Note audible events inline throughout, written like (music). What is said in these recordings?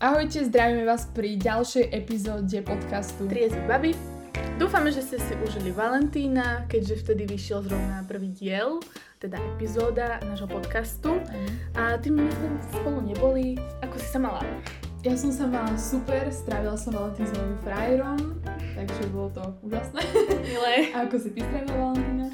Ahojte, zdravíme vás pri ďalšej epizóde podcastu. Triezvy baby. Dúfame, že ste si užili Valentína, keďže vtedy vyšiel zrovna prvý diel, teda epizóda nášho podcastu. A tým my sme spolu neboli. Ako si sa mala? Ja som sa mala super, strávila som Valentín s mojím frajerom, takže bolo to úžasné. Milé. A ako si ty strávila Valentína?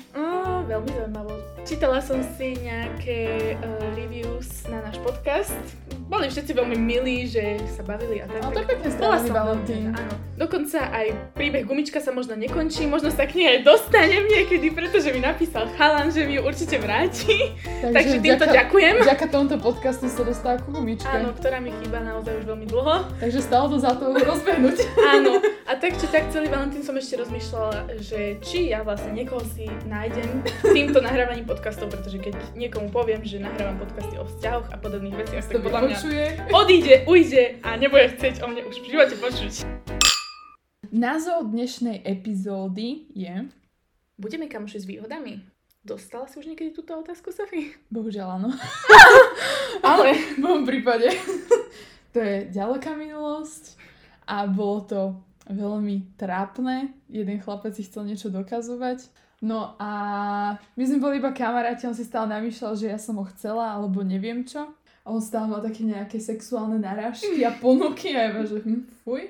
Veľmi zaujímavo. Čítala som si nejaké uh, reviews na náš podcast. Boli všetci veľmi milí, že sa bavili a tak. Ale tak pekne Bola strávený som Valentín. Áno. Dokonca aj príbeh gumička sa možno nekončí, možno sa k nej aj dostanem niekedy, pretože mi napísal chalan, že mi ju určite vráti. Takže týmto ďakujem. Vďaka tomuto podcastu sa dostala ku gumičke. Áno, ktorá mi chýba naozaj už veľmi dlho. Takže stalo to za to rozbehnúť. (laughs) Áno, a tak či tak celý Valentín som ešte rozmýšľala, že či ja vlastne niekoho si nájdem týmto nahrávaním podcastov, pretože keď niekomu poviem, že nahrávam podcasty o vzťahoch a podobných veciach, to tak podľa mňa vypočuje. odíde, ujde a nebude chcieť o mne už v živote počuť. Názov dnešnej epizódy je... Budeme kamoši s výhodami? Dostala si už niekedy túto otázku, Sofie? Bohužiaľ áno. (laughs) Ale V mojom prípade. (laughs) to je ďaleká minulosť a bolo to veľmi trápne. Jeden chlapec si chcel niečo dokazovať. No a my sme boli iba kamaráti, on si stále namýšľal, že ja som ho chcela, alebo neviem čo. A on stále mal také nejaké sexuálne narážky a ponuky a ja že hm, fuj.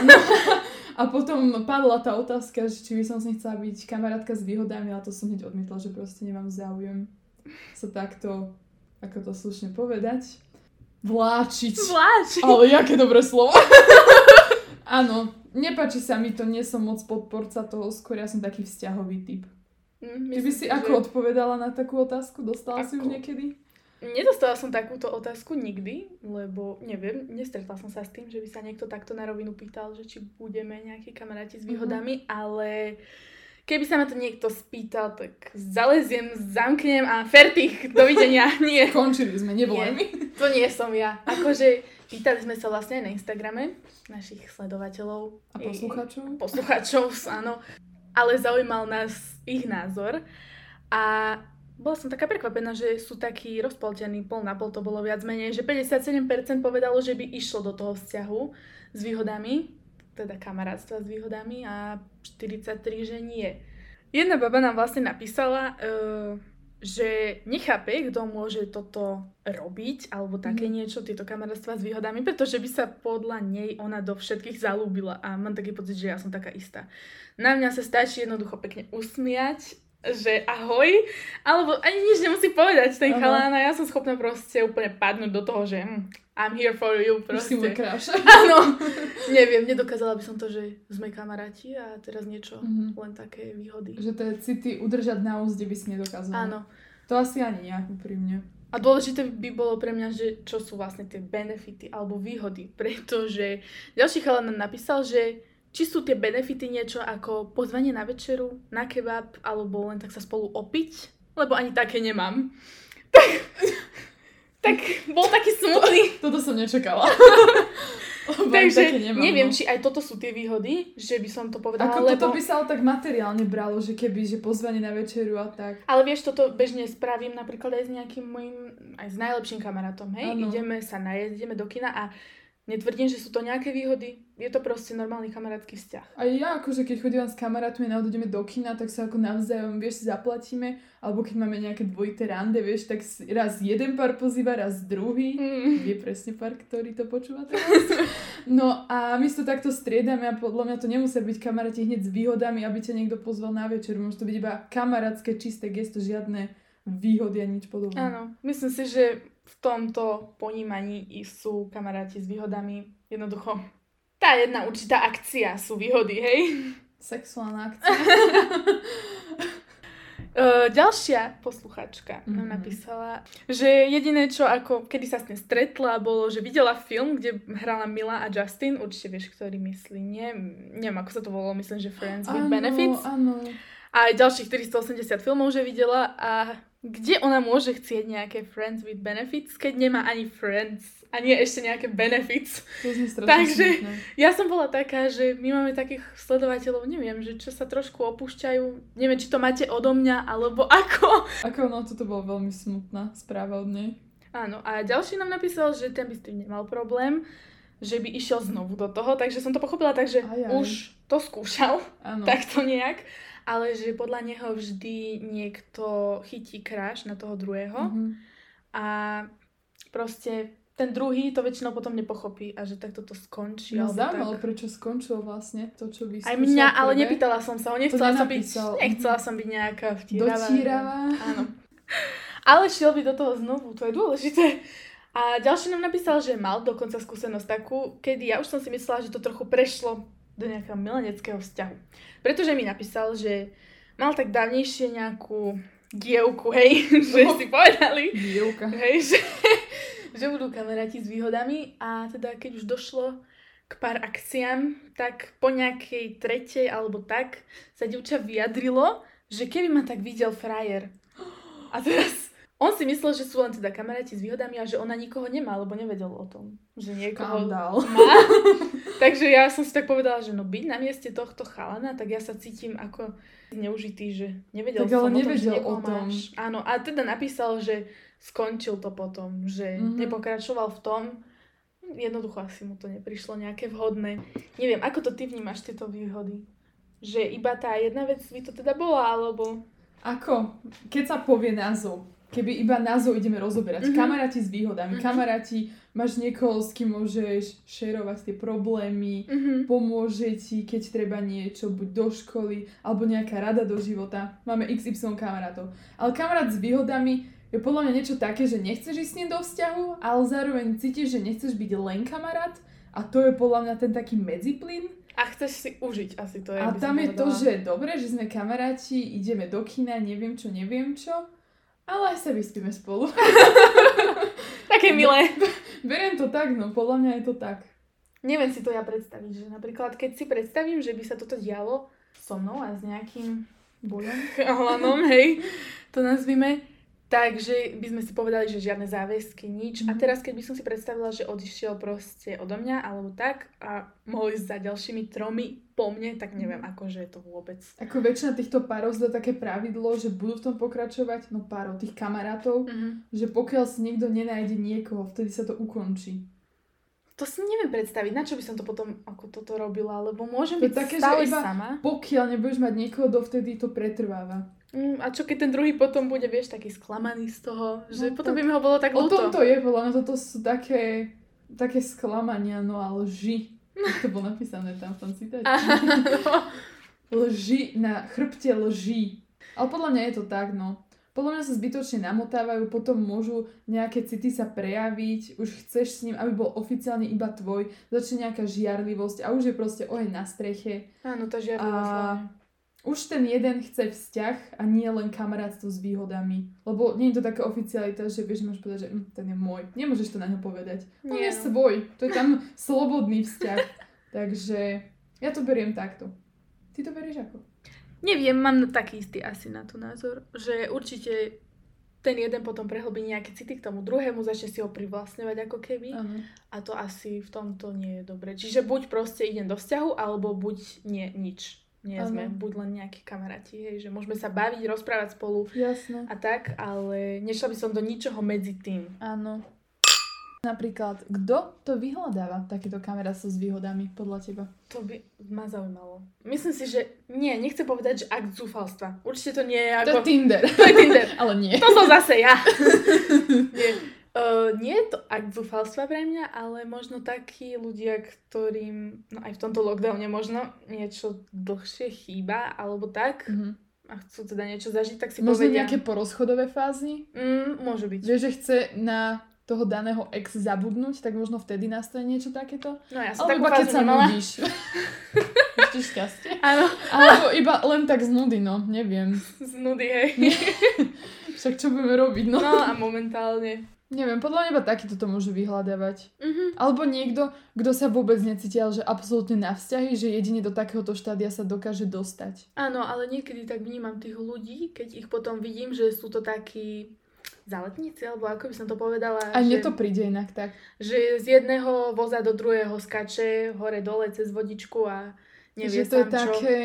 No, (laughs) a potom padla tá otázka, že či by som s ním chcela byť kamarátka s výhodami, ale to som hneď odmietla, že proste nemám záujem sa takto, ako to slušne povedať, vláčiť. zvlášť. Ale jaké dobré slovo. (laughs) Áno, nepáči sa mi to, nie som moc podporca toho, skôr ja som taký vzťahový typ. Mm, Ty by myslím si že- ako odpovedala na takú otázku? Dostala si už Ako? niekedy? Nedostala som takúto otázku nikdy, lebo neviem, nestretla som sa s tým, že by sa niekto takto na rovinu pýtal, že či budeme nejakí kamaráti s výhodami, ale keby sa ma to niekto spýtal, tak zaleziem, zamknem a fertich, (laughs) dovidenia, nie. Končili sme, nevolaj mi. To nie som ja. Akože pýtali sme sa vlastne aj na Instagrame našich sledovateľov A posluchačov? poslucháčov, áno. Ale zaujímal nás ich názor. A bola som taká prekvapená, že sú takí rozpoltení, pol na pol to bolo viac menej, že 57% povedalo, že by išlo do toho vzťahu s výhodami, teda kamarátstva s výhodami a 43, že nie. Jedna baba nám vlastne napísala, eh, že nechápe, kto môže toto robiť, alebo také Mhm. niečo, tieto kamarátstva s výhodami, pretože by sa podľa nej ona do všetkých zalúbila a mám taký pocit, že ja som taká istá. Na mňa sa stačí jednoducho pekne usmiať, že ahoj, alebo ani nič nemusí povedať ten Áno. chalán a ja som schopná proste úplne padnúť do toho, že hm, I'm here for you, Už si môj proste. kráš. (laughs) Áno, (laughs) neviem, nedokázala by som to, že sme kamaráti a teraz niečo, Mhm. len také výhody. Že tie city udržať na úzde by si nedokázala. Áno. To asi ani ja, úprimne. A dôležité by bolo pre mňa, že čo sú vlastne tie benefity alebo výhody, (laughs) pretože ďalší chalán nám napísal, že či sú tie benefity niečo ako pozvanie na večeru, na kebab, alebo len tak sa spolu opiť, lebo ani také nemám. Tak, tak bol taký smutný. Toto som nečakala. (laughs) Takže nemám, neviem, no. či aj toto sú tie výhody, že by som to povedala, Ako lebo... toto by sa ale tak materiálne bralo, že keby, že pozvanie na večeru a tak. Ale vieš, toto bežne spravím napríklad aj s nejakým môjim, aj s najlepším kamarátom, hej? Áno. Ideme sa najesť, ideme do kina a netvrdím, že sú to nejaké výhody. Je to proste normálny kamarátsky vzťah. A ja akože keď chodím s kamarátmi a ideme do kina, tak sa ako navzájom, vieš, si zaplatíme, alebo keď máme nejaké dvojité rande, vieš, tak raz jeden pár pozýva, raz druhý. Mm. Vie presne pár, ktorý to počúva teraz. No a my si to takto striedame a podľa mňa to nemusia byť kamaráti hneď s výhodami, aby ťa niekto pozval na večer. Môže to byť iba kamarátske, čisté gesto, žiadne výhody a nič podobné. Áno, myslím si, že v tomto ponímaní sú kamaráti s výhodami. Jednoducho, tá jedna určitá akcia sú výhody, hej? Sexuálna akcia. (laughs) (laughs) Ďalšia posluchačka nám Mhm. napísala, že jediné, čo ako kedy sa s ním stretla, bolo, že videla film, kde hrala Mila a Justin, určite vieš, ktorý myslí, nie, neviem, ako sa to volalo, myslím, že Friends with Benefits. Áno, A aj ďalších 480 filmov, že videla a kde ona môže chcieť nejaké Friends with Benefits, keď nemá ani Friends, ani ešte nejaké Benefits. Takže- smutné. Ja som bola taká, že my máme takých sledovateľov, neviem, že čo sa trošku opúšťajú, neviem, či to máte odo mňa, alebo ako. Ako no, toto bola veľmi smutná správa od nej. Áno, a ďalší nám napísal, že ten by s tým nemal problém, že by išiel znovu do toho, takže som to pochopila tak, že Aj, aj. už to skúšal, Áno. takto nejak, ale že podľa neho vždy niekto chytí kráš na toho druhého Mhm. a proste ten druhý to väčšinou potom nepochopí a že takto to skončí. Alebo zaujímalo, tak. prečo skončilo vlastne to, čo by Aj mňa, ale prvé. nepýtala som sa nechcela som byť, nechcela som byť nejaká vtieravá. Dotíravá. Áno. Ale šiel by do toho znovu, to je dôležité. A ďalší nám napísal, že mal dokonca skúsenosť takú, kedy ja už som si myslela, že to trochu prešlo do nejakého mileneckého vzťahu. Pretože mi napísal, že mal tak dávnejšie nejakú dievku, hej, (laughs) že No. si povedali, Dievka. hej, že, (laughs) že budú kamaráti s výhodami a teda keď už došlo k pár akciám, tak po nejakej tretej alebo tak sa dievča vyjadrilo, že keby ma tak videl frajer. (gasps) A teraz on si myslel, že sú len teda kamaráti s výhodami a že ona nikoho nemá, lebo nevedel o tom, že niekoho má. (laughs) Takže ja som si tak povedala, že no byť na mieste tohto chalana, tak ja sa cítim ako neužitý, že nevedel Tak som ale o tom, že o tom. Máš. Áno, a teda napísal, že skončil to potom, že Mhm. nepokračoval v tom. Jednoducho asi mu to neprišlo nejaké vhodné. Neviem, ako to ty vnímaš, tieto výhody? Že iba tá jedna vec by to teda bola, alebo... Ako, keď sa povie názov, keby iba názov ideme rozoberať, Mhm. kamaráti s výhodami, Mhm. kamaráti, máš niekoho, s kým môžeš šerovať tie problémy, Mhm. pomôže ti, keď treba niečo, buď do školy, alebo nejaká rada do života. Máme XY kamarátov. Ale kamarát s výhodami je podľa mňa niečo také, že nechceš ísť s ním do vzťahu, ale zároveň cítiš, že nechceš byť len kamarát a to je podľa mňa ten taký medziplyn. A chceš si užiť asi to. A by som tam je to, povedala. že dobre, že sme kamaráti, ideme do kina, neviem čo, neviem čo, ale aj sa vyspíme spolu. (laughs) Také milé. Beriem to tak, no podľa mňa je to tak. Neviem si to ja predstaviť, že napríklad keď si predstavím, že by sa toto dialo so mnou a s nejakým Bojom? chlanom, (laughs) hej, to nazvime, takže by sme si povedali, že žiadne záväzky, nič. A Mhm. teraz keď by som si predstavila, že odišiel proste odo mňa alebo tak a mohol ísť za ďalšími tromi po mne, tak neviem, akože je to vôbec. Ako väčšina týchto párov zdá také pravidlo, že budú v tom pokračovať, no párov, tých kamarátov, Mhm. že pokiaľ si niekto nenájde niekoho, vtedy sa to ukončí. To si neviem predstaviť, na čo by som to potom ako toto robila, lebo môžem To byť také, že stále iba- sama. Pokiaľ nebudeš mať niekoho, dovtedy to pretrváva. Mm, a čo keď ten druhý potom bude, vieš, taký sklamaný z toho, že No, potom by mi ho bolo tak O ľúto. tom to je, podľa mňa toto sú také, také sklamania, no a lži. To bolo napísané tam v tom citáte. (laughs) Lži na chrbte lží. Ale podľa mňa je to tak, no. Podľa mňa sa zbytočne namotávajú, potom môžu nejaké city sa prejaviť, už chceš s ním, aby bol oficiálne iba tvoj, začne nejaká žiarlivosť a už je proste oheň na streche. Áno, to žiadne A už ten jeden chce vzťah a nie len kamarátstvo s výhodami. Lebo nie je to taká oficialita, že vieš, môžeš povedať, že hm, ten je môj. Nemôžeš to na ňo povedať. On Nie, je svoj. To je tam slobodný vzťah. Takže ja to beriem takto. Ty to berieš ako? Neviem, mám taký istý asi na to názor, že určite ten jeden potom prehlbí nejaké city k tomu druhému, začne si ho privlastňovať ako keby Áno. a to asi v tomto nie je dobre. Čiže buď proste idem do vzťahu, alebo buď nie, nič. Nie Áno. sme buď len nejakí kamaráti, hej, že môžeme sa baviť, rozprávať spolu Jasné. a tak, ale nešla by som do ničoho medzi tým. Áno. Napríklad, kto to vyhľadáva, takéto kamerátstvo s výhodami, podľa teba? To by ma zaujímalo. Myslím si, že nie, nechcem povedať, že akt zúfalstva. Určite to nie je To ako... je Tinder. To je Tinder. (laughs) Ale nie. To som zase ja. (laughs) nie. Uh, nie je to akt zúfalstva pre mňa, ale možno takí ľudia, ktorým no aj v tomto lockdowne možno niečo dlhšie chýba, alebo tak, Mhm. a chcú teda niečo zažiť, tak si Možno povedia... nejaké porozchodové fázy? Mm, môže byť. Vieš, že chce na toho daného ex zabudnúť, tak možno vtedy nastane niečo takéto? No ja som Alebo takú keď sa nemala. nudíš. (laughs) Ešte šťastie. Áno, Alebo iba len tak z nudy, no, neviem. z nudy, hej. (laughs) Však čo budeme robiť, no? No a momentálne. Neviem, podľa mňa takýto to môže vyhľadávať. Mhm. Alebo niekto, kto sa vôbec necítil, že absolútne na vzťahy, že jedine do takéhoto štádia sa dokáže dostať. Áno, ale niekedy tak vnímam tých ľudí, keď ich potom vidím, že sú to takí záletníci, alebo ako by som to povedala. A mne to príde inak tak. že z jedného voza do druhého skače hore-dole cez vodičku a nevie že to je čo. také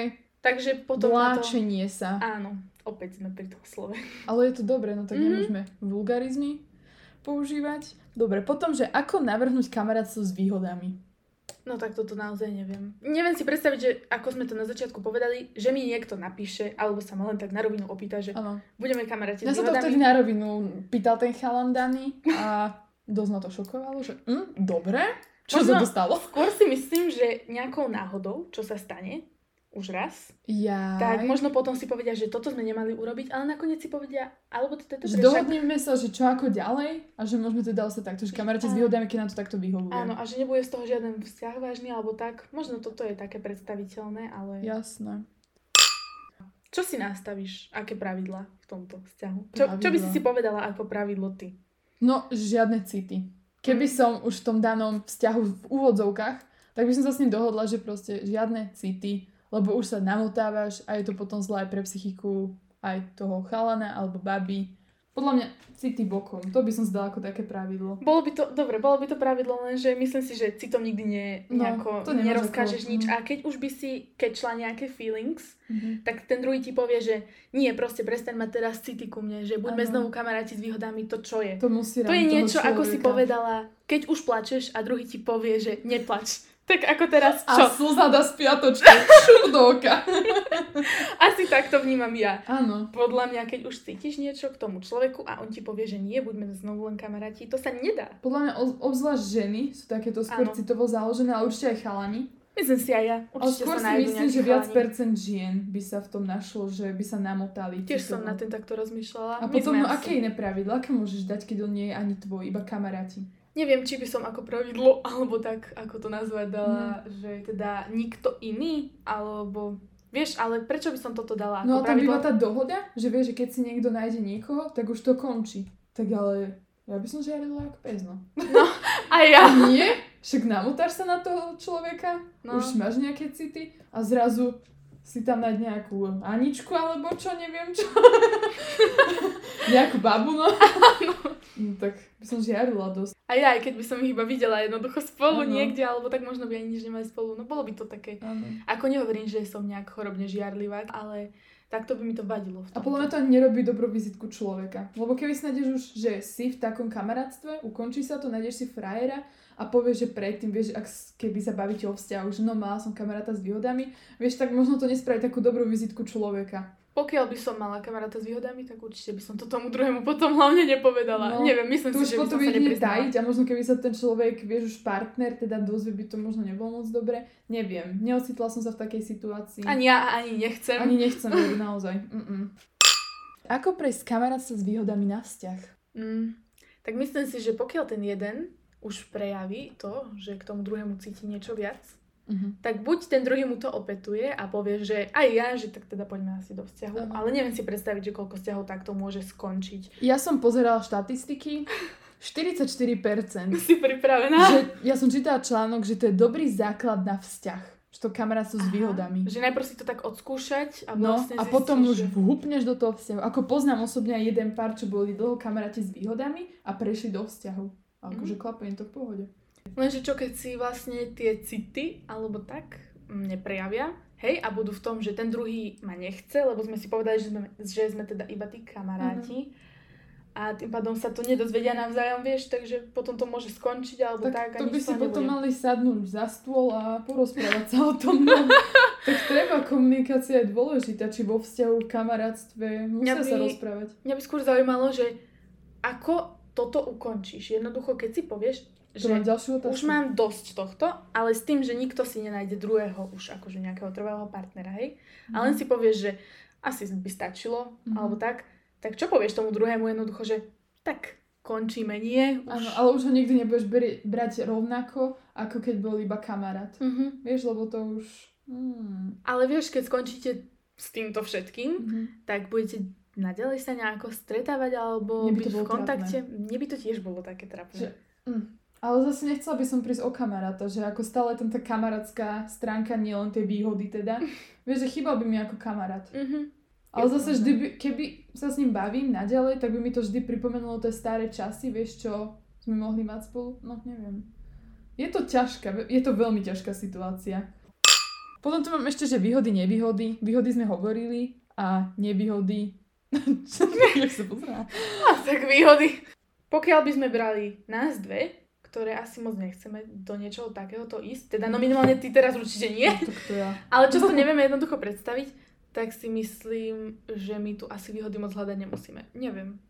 Takže potom na to... vláčenie sa. Áno, opäť sme pri tom slove. Ale je to dobré, no tak Mhm. nemôžeme vulgarizmy. používať. Dobre, potom, že ako navrhnúť kamarátstvo s výhodami. No tak toto naozaj neviem. Neviem si predstaviť, že ako sme to na začiatku povedali, že mi niekto napíše, alebo sa ma len tak na rovinu opýta, že Áno. budeme kamaráti Ja sa to vtedy na rovinu pýtal ten chalan Dani a dosť ma to šokovalo, že hm, dobre, čo sa Možno- to stalo? Skôr si myslím, že nejakou náhodou, čo sa stane, už raz, Ja. tak možno potom si povedia, že toto sme nemali urobiť, ale nakoniec si povedia, alebo to však dohodneme sa, že čo ako ďalej a že môžeme teda ostať takto, že kamaráti výhodami, keď nám to takto vyhovuje. Áno, a že nebude z toho žiaden vzťah vážny alebo tak. Možno toto je také predstaviteľné, ale... Jasné. Čo si nastavíš? Aké pravidlá v tomto vzťahu? Čo, čo by si si povedala ako pravidlo ty? No, žiadne city. Keby Mm. som už v tom danom vzťahu v úvodzovkách, tak by som sa s ním dohodla, že proste žiadne city, lebo už sa namotávaš a je to potom zlé aj pre psychiku aj toho chalana alebo baby. Podľa mňa city bokom. To by som zdala ako také pravidlo. Bolo by to, dobre, bolo by to pravidlo, lenže myslím si, že citom nikdy ne, No, nejako to nemáš nerozkážeš ako- nič. mm. A keď už by si kečla nejaké feelings, Mhm. tak ten druhý ti povie, že nie, proste prestaň mať teraz city ku mne, že buďme Áno. znovu kamaráti s výhodami, to čo je? To musí To je niečo, ako si človeka. povedala, keď už plačeš a druhý ti povie, že neplač. Tak ako teraz A čo? slza dá spiatočka. Šup do oka. (laughs) Asi takto vnímam ja. Áno. Podľa mňa, keď už cítiš niečo k tomu človeku a on ti povie, že nie, buďme znovu len kamaráti, to sa nedá. Podľa mňa obzvlášť ženy sú takéto skôr Áno. citovo založené, ale určite aj chalani. Myslím si aj ja. Ale Určite skôr sa si myslím, že viac percent žien by sa v tom našlo, že by sa namotali. Tiež som na tým takto rozmýšľala. A potom, no aké iné pravidla, aké môžeš dať, keď on nie je ani tvoj, iba kamaráti? Neviem, či by som ako pravidlo, (laughs) alebo tak, ako to nazvať, dala, Mhm. že teda nikto iný, alebo... Vieš, ale prečo by som toto dala No a tam pravidlo? býva tá dohoda, že vieš, že keď si niekto nájde niekoho, tak už to končí. Tak ale ja by som žiarila ako pes, no. A ja. Nie? Však namotáš sa na toho človeka, No. už máš nejaké city a zrazu si tam nájde nejakú Aničku alebo čo, neviem čo. (laughs) nejakú babu, no. no. tak by som žiarila dosť. A ja, aj keď by som ich iba videla jednoducho spolu Áno. niekde, alebo tak možno by ani nič nemali spolu. No bolo by to také... Áno. Ako nehovorím, že som nejak chorobne žiarlivá, ale takto by mi to vadilo. V A podľa mňa to ani nerobí dobrú vizitku človeka. Lebo keby si nájdeš už, že si v takom kamarátstve, ukončí sa to, nájdeš si frajera a povieš, že predtým, vieš, ak, keby sa bavíte o vzťahu, že no mala som kamaráta s výhodami, vieš, tak možno to nespraví takú dobrú vizitku človeka. Pokiaľ by som mala kamaráta s výhodami, tak určite by som to tomu druhému potom hlavne nepovedala. No, Neviem, myslím si, že by som sa nepriznala. a možno keby sa ten človek, vieš, už partner teda dozvie, by to možno nebolo moc dobre. Neviem, neocitla som sa v takej situácii. Ani ja ani nechcem. Ani nechcem, (laughs) naozaj. Mm-mm. Ako prejsť kamarátstva s výhodami na vzťah? Mm, tak myslím si, že pokiaľ ten jeden už prejaví to, že k tomu druhému cíti niečo viac, Mhm. tak buď ten druhý mu to opetuje a povie, že aj ja, že tak teda poďme asi do vzťahu, Áno. ale neviem si predstaviť, že koľko vzťahov takto môže skončiť. Ja som pozerala štatistiky, 44%. (laughs) Si pripravená? že ja som čítala článok, že to je dobrý základ na vzťah. Že to kamarátstvo s výhodami. Že najprv si to tak odskúšať a No vlastne a potom zistíš, už že... vhupneš do toho vzťahu. Ako poznám osobne aj jeden pár, čo boli dlho kamaráti s výhodami a prešli do vzťahu. A akože klape im to v pohode. Lenže čo keď si vlastne tie city, alebo tak, neprejavia, hej, a budú v tom, že ten druhý ma nechce, lebo sme si povedali, že sme, že sme teda iba tí kamaráti. A tým pádom sa to nedozvedia navzájom, vieš, takže potom to môže skončiť, alebo tak, Tak, to by si potom nebude. mali sadnúť za stôl a porozprávať sa o tom. No. (laughs) tak treba, komunikácia je dôležitá, či vo vzťahu, v kamarátstve, musia Mňa sa by- rozprávať. Mňa by skôr zaujímalo, že ako toto ukončíš. Jednoducho, keď si povieš, že mám ďalšiu otázku. už mám dosť tohto, ale s tým, že nikto si nenájde druhého, už akože nejakého trvalého partnera, hej. A len si povieš, že asi by stačilo, Mhm. alebo tak, tak čo povieš tomu druhému jednoducho, že tak končíme, nie? Už... Áno, ale už ho nikdy nebudeš beri- brať rovnako, ako keď bol iba kamarát. Mhm. Vieš, lebo to už... Hmm. Ale vieš, keď skončíte s týmto všetkým, Mhm. tak budete naďalej sa nejako stretávať alebo byť v kontakte. Mne by to tiež bolo také trapné. Že- Mm. Ale zase nechcela by som prísť o kamaráta, že ako stále tam tá kamarátska stránka, nie len tie výhody teda. (laughs) Vieš, že chýbal by mi ako kamarát. Mhm. Ale zase vždy, by, keby sa s ním bavím naďalej, tak by mi to vždy pripomenulo tie staré časy, vieš čo sme mohli mať spolu. No neviem. Je to ťažká, je to veľmi ťažká situácia. Potom tu mám ešte, že výhody, nevýhody. Výhody sme hovorili a nevýhody... (laughs) Jak sa pozerá? A tak výhody. pokiaľ by sme brali nás dve, ktoré asi moc nechceme do niečoho takéhoto ísť, teda no minimálne ty teraz určite nie, No, ja. (laughs) ale čo si nevieme jednoducho predstaviť, tak si myslím, že my tu asi výhody moc hľadať nemusíme. Neviem.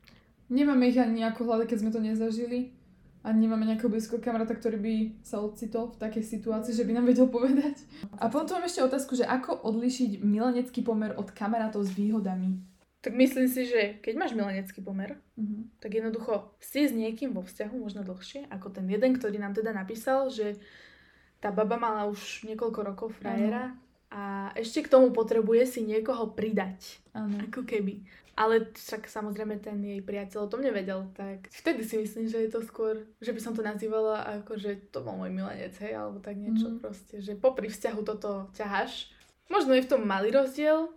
Nemáme ich ani nejako hľadať, keď sme to nezažili. A nemáme nejakého blízko kamaráta, ktorý by sa ocitol v takej situácii, že by nám vedel povedať. A potom tu mám ešte otázku, že ako odlišiť milenecký pomer od kamarátov s výhodami? Tak myslím si, že keď máš milenecký pomer, Mhm. tak jednoducho si s niekým vo vzťahu možno dlhšie, ako ten jeden, ktorý nám teda napísal, že tá baba mala už niekoľko rokov frajera a ešte k tomu potrebuje si niekoho pridať. Áno. Ako keby. Ale však samozrejme ten jej priateľ o tom nevedel, tak vtedy si myslím, že je to skôr, že by som to nazývala ako, že to bol môj milenec, hej, alebo tak niečo Mhm. proste, že popri vzťahu toto ťaháš. Možno je v tom malý rozdiel,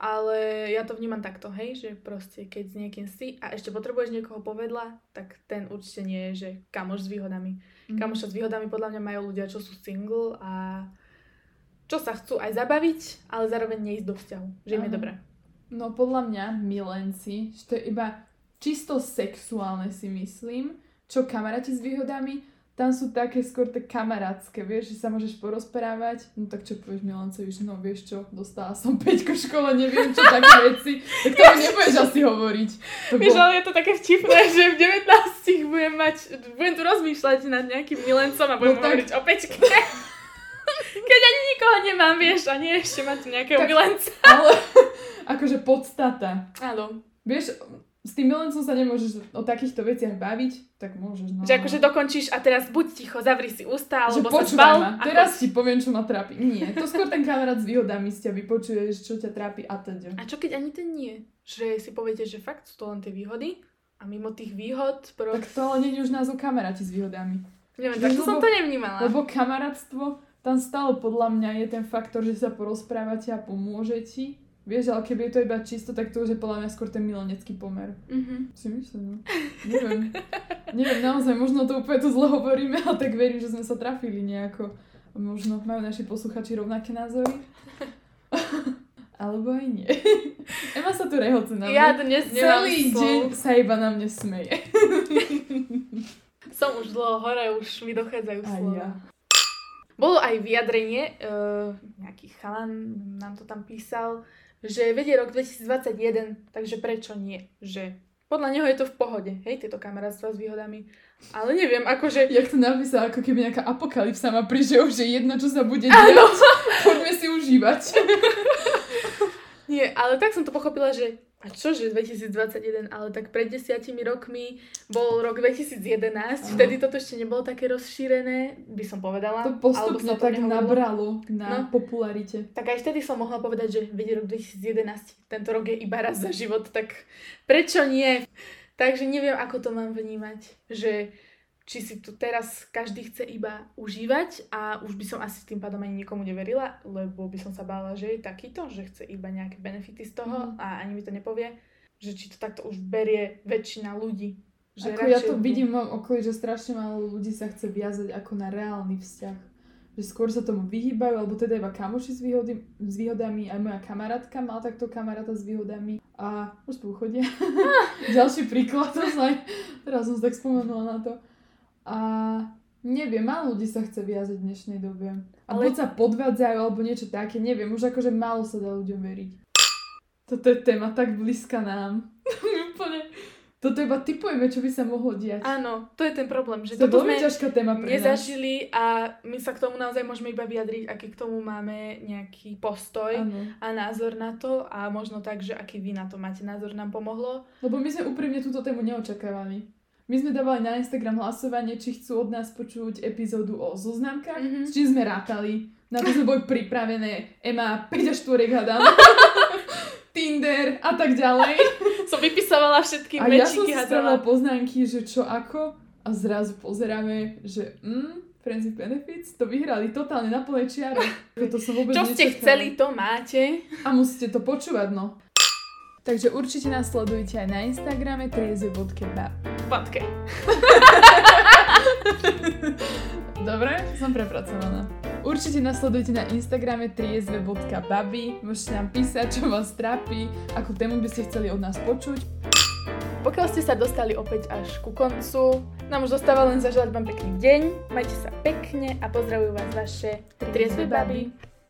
ale ja to vnímam takto, hej, že proste keď s niekým si a ešte potrebuješ niekoho povedla, tak ten určite nie je, že kamoš s výhodami. Mhm. Kamoša s výhodami podľa mňa majú ľudia, čo sú single a čo sa chcú aj zabaviť, ale zároveň neísť do vzťahu, že im je dobré. No podľa mňa milenci, že to je iba čisto sexuálne si myslím, čo kamaráti s výhodami, tam sú také skôr tak kamarátske, vieš, že sa môžeš porozprávať, no tak čo povieš milencovi, že no vieš čo, dostala som peťku v škole, neviem čo, také veci, tak to (laughs) nebudeš asi hovoriť. To Vieš, bolo- ale je to také vtipné, (laughs) že v 19 budem mať, budem tu rozmýšľať nad nejakým milencom a budem No tak- hovoriť o pečke. (laughs) Keď ani nikoho nemám, vieš, a nie ešte mať nejakého Tak- milenca. Ale akože podstata. Áno. Vieš, s tým milencom sa nemôžeš o takýchto veciach baviť, tak môžeš, no. Že akože dokončíš a teraz buď ticho, zavri si ústa, že alebo sa zbal. ma, a teraz ti poviem, čo ma trápi. Nie, to skôr ten kamarát s výhodami z ťa vypočuješ, čo ťa trápi a teda. A čo keď ani ten nie? Že si poviete, že fakt sú to len tie výhody a mimo tých výhod, pro... Tak to ale nie je už názov kamaráti s výhodami. neviem, tak to som to nevnímala. Lebo kamarátstvo, tam stále podľa mňa je ten faktor, že sa porozprávate a pomôže ti. Vieš, ale keby je to iba čisto, tak to už je podľa mňa skôr ten milenecký pomer. Mhm. Si myslím, no. Neviem. Neviem, naozaj, možno to úplne tu zle hovoríme, ale tak verím, že sme sa trafili nejako. Možno majú naši posluchači rovnaké názory. Alebo aj nie. Ema sa tu rehoce na mňa. Ja dnes Celý slov. deň sa iba na mne smeje. Som už dlho hore, už mi dochádzajú slova. ja. Bolo aj vyjadrenie, uh, nejaký chalan nám to tam písal, že vedie rok 2021, takže prečo nie? Že podľa neho je to v pohode, hej, tieto kamarátstva s výhodami. Ale neviem, akože... Jak to napísal, ako keby nejaká apokalypsa ma prišiel, že jedno, čo sa bude diať, poďme si užívať. (laughs) Nie, ale tak som to pochopila, že a čože 2021, ale tak pred desiatimi rokmi bol rok 2011, Áno. vtedy toto ešte nebolo také rozšírené, by som povedala. To postupne tak nehovorilo. nabralo na No. popularite. Tak aj vtedy som mohla povedať, že vedie rok 2011, tento rok je iba raz za život, tak prečo nie? Takže neviem, ako to mám vnímať, že či si tu teraz každý chce iba užívať a už by som asi tým pádom ani nikomu neverila, lebo by som sa bála, že je takýto, že chce iba nejaké benefity z toho Mhm. a ani mi to nepovie, že či to takto už berie väčšina ľudí. Že Ako ja to budú- vidím mojom okolí, že strašne málo ľudí sa chce viazať ako na reálny vzťah. Že skôr sa tomu vyhýbajú, alebo teda iba kamoši s, výhody, s výhodami. Aj moja kamarátka mala takto kamaráta s výhodami. A už spolu chodia. (laughs) Ďalší príklad, (laughs) to aj, teraz som sa tak spomenula na to. A neviem, málo ľudí sa chce viazať v dnešnej dobe. A Ale- buď sa podvádzajú, alebo niečo také, neviem, už akože málo sa dá ľuďom veriť. Toto je téma tak blízka nám. (laughs) Úplne. Toto iba typujeme, čo by sa mohlo diať. Áno, to je ten problém, že to toto veľmi sme ťažká téma pre nás. nezažili a my sa k tomu naozaj môžeme iba vyjadriť, aký k tomu máme nejaký postoj Áno. a názor na to a možno tak, že aký vy na to máte názor, nám pomohlo. Lebo my sme úprimne túto tému neočakávali. My sme dávali na Instagram hlasovanie, či chcú od nás počuť epizódu o zoznamkách, Mhm. s čím sme rátali. Na to sme boli pripravené. Ema, 5 až 4 hádam. (laughs) Tinder a tak ďalej. Som vypisovala všetky A ja som mečiky si a spravila dala. poznámky, že čo ako. A zrazu pozeráme, že mm, Friends with Benefits to vyhrali totálne na plnej čiare. (laughs) To som vôbec Čo ste nečakala. chceli, to máte. A musíte to počúvať, no. Takže určite nás sledujte aj na Instagrame triezve.bab. Patke. (laughs) Dobre, som prepracovaná. Určite nás sledujte na Instagrame triezve.baby. Môžete nám písať, čo vás trápi, akú tému by ste chceli od nás počuť. pokiaľ ste sa dostali opäť až ku koncu, nám už zostáva len zaželať vám pekný deň, majte sa pekne a pozdravujú vás vaše triezve baby.